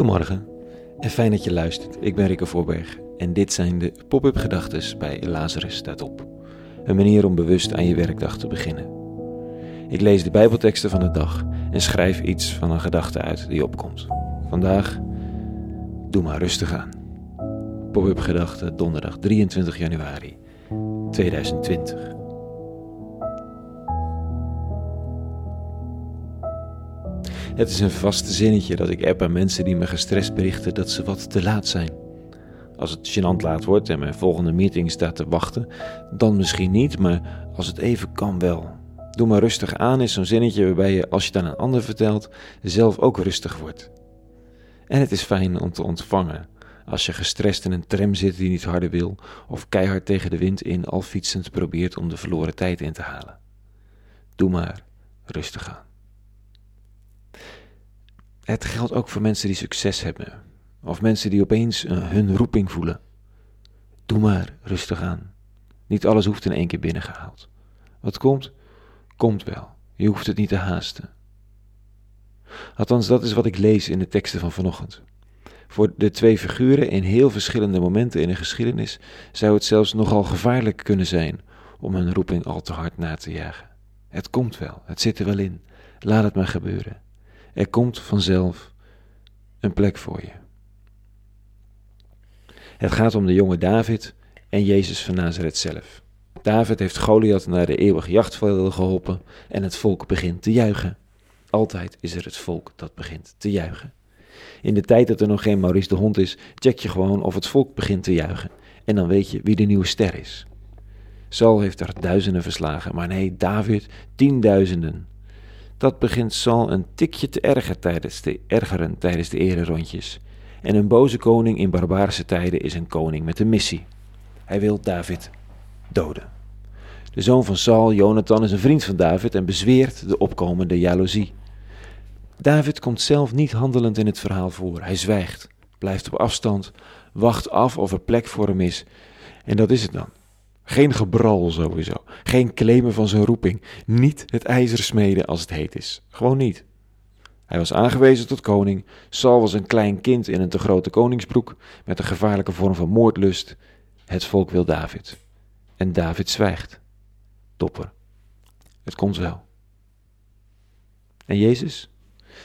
Goedemorgen en fijn dat je luistert. Ik ben Rikke Voorberg en dit zijn de pop-up gedachten bij Lazarus staat op. Een manier om bewust aan je werkdag te beginnen. Ik lees de Bijbelteksten van de dag en schrijf iets van een gedachte uit die opkomt. Vandaag, doe maar rustig aan. Pop-up gedachten donderdag 23 januari 2020. Het is een vaste zinnetje dat ik app aan mensen die me gestrest berichten dat ze wat te laat zijn. Als het gênant laat wordt en mijn volgende meeting staat te wachten, dan misschien niet, maar als het even kan wel. Doe maar rustig aan is zo'n zinnetje waarbij je, als je het aan een ander vertelt, zelf ook rustig wordt. En het is fijn om te ontvangen als je gestrest in een tram zit die niet harder wil, of keihard tegen de wind in al fietsend probeert om de verloren tijd in te halen. Doe maar rustig aan. Het geldt ook voor mensen die succes hebben, of mensen die opeens uh, hun roeping voelen. Doe maar rustig aan. Niet alles hoeft in één keer binnengehaald. Wat komt, komt wel. Je hoeft het niet te haasten. Althans, dat is wat ik lees in de teksten van vanochtend. Voor de twee figuren in heel verschillende momenten in de geschiedenis zou het zelfs nogal gevaarlijk kunnen zijn om hun roeping al te hard na te jagen. Het komt wel, het zit er wel in. Laat het maar gebeuren. Er komt vanzelf een plek voor je. Het gaat om de jonge David en Jezus van Nazareth zelf. David heeft Goliath naar de eeuwige jachtvelden geholpen en het volk begint te juichen. Altijd is er het volk dat begint te juichen. In de tijd dat er nog geen Maurice de Hond is, check je gewoon of het volk begint te juichen. En dan weet je wie de nieuwe ster is. Saul heeft er duizenden verslagen, maar nee, David tienduizenden. Dat begint Saul een tikje te erger tijdens de, ergeren tijdens de ererondjes. En een boze koning in barbaarse tijden is een koning met een missie. Hij wil David doden. De zoon van Saul, Jonathan, is een vriend van David en bezweert de opkomende jaloezie. David komt zelf niet handelend in het verhaal voor. Hij zwijgt, blijft op afstand, wacht af of er plek voor hem is. En dat is het dan. Geen gebral sowieso. Geen claimen van zijn roeping. Niet het ijzer smeden als het heet is. Gewoon niet. Hij was aangewezen tot koning. Saul was een klein kind in een te grote koningsbroek met een gevaarlijke vorm van moordlust. Het volk wil David. En David zwijgt. Dopper. Het komt wel. En Jezus?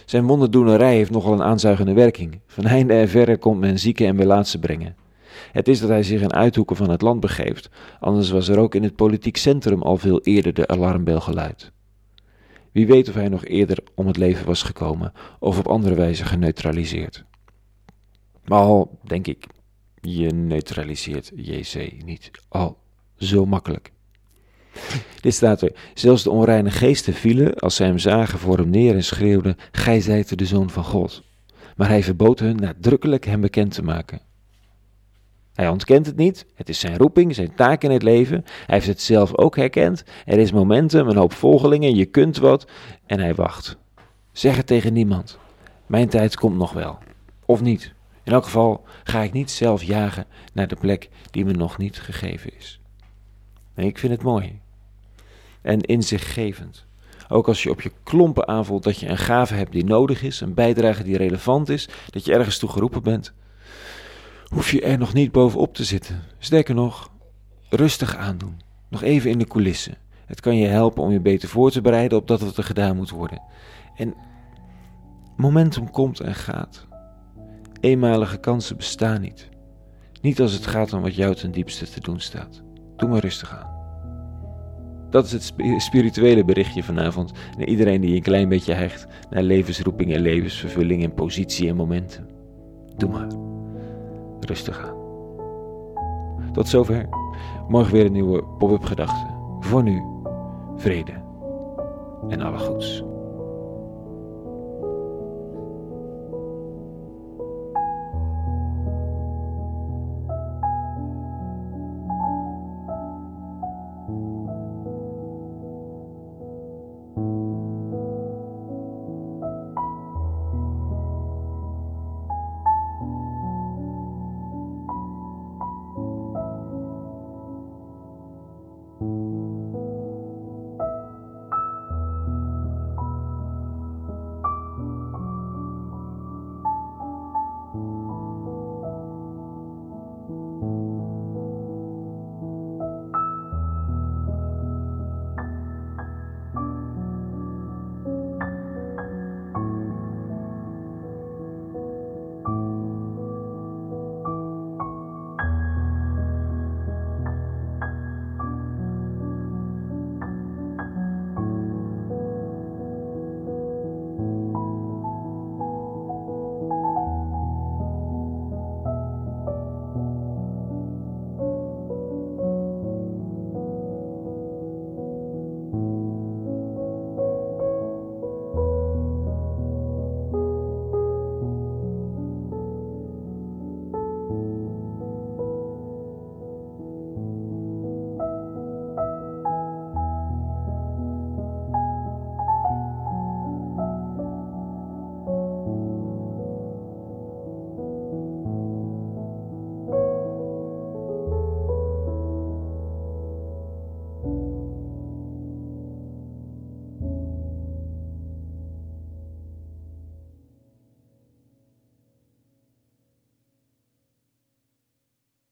Zijn wonderdoenerij heeft nogal een aanzuigende werking. Van heinde en verre komt men zieken en melaatsen brengen. Het is dat hij zich in uithoeken van het land begeeft, anders was er ook in het politiek centrum al veel eerder de alarmbel geluid. Wie weet of hij nog eerder om het leven was gekomen of op andere wijze geneutraliseerd. Maar al, denk ik, je neutraliseert JC niet al zo makkelijk. Dit staat er. Zelfs de onreine geesten vielen als zij hem zagen voor hem neer en schreeuwden: Gij zijt de zoon van God. Maar hij verbood hun nadrukkelijk hem bekend te maken. Hij ontkent het niet. Het is zijn roeping, zijn taak in het leven. Hij heeft het zelf ook herkend. Er is momentum, een hoop volgelingen, je kunt wat. En hij wacht. Zeg het tegen niemand. Mijn tijd komt nog wel. Of niet. In elk geval ga ik niet zelf jagen naar de plek die me nog niet gegeven is. Ik vind het mooi. En inzichtgevend. Ook als je op je klompen aanvoelt dat je een gave hebt die nodig is, een bijdrage die relevant is, dat je ergens toe geroepen bent hoef je er nog niet bovenop te zitten. Sterker nog, rustig aandoen. Nog even in de coulissen. Het kan je helpen om je beter voor te bereiden op dat wat er gedaan moet worden. En momentum komt en gaat. Eenmalige kansen bestaan niet. Niet als het gaat om wat jou ten diepste te doen staat. Doe maar rustig aan. Dat is het spirituele berichtje vanavond naar iedereen die een klein beetje hecht naar levensroeping en levensvervulling en positie en momenten. Doe maar rustig aan. Tot zover. Morgen weer een nieuwe pop-up gedachte. Voor nu, vrede en alle goeds.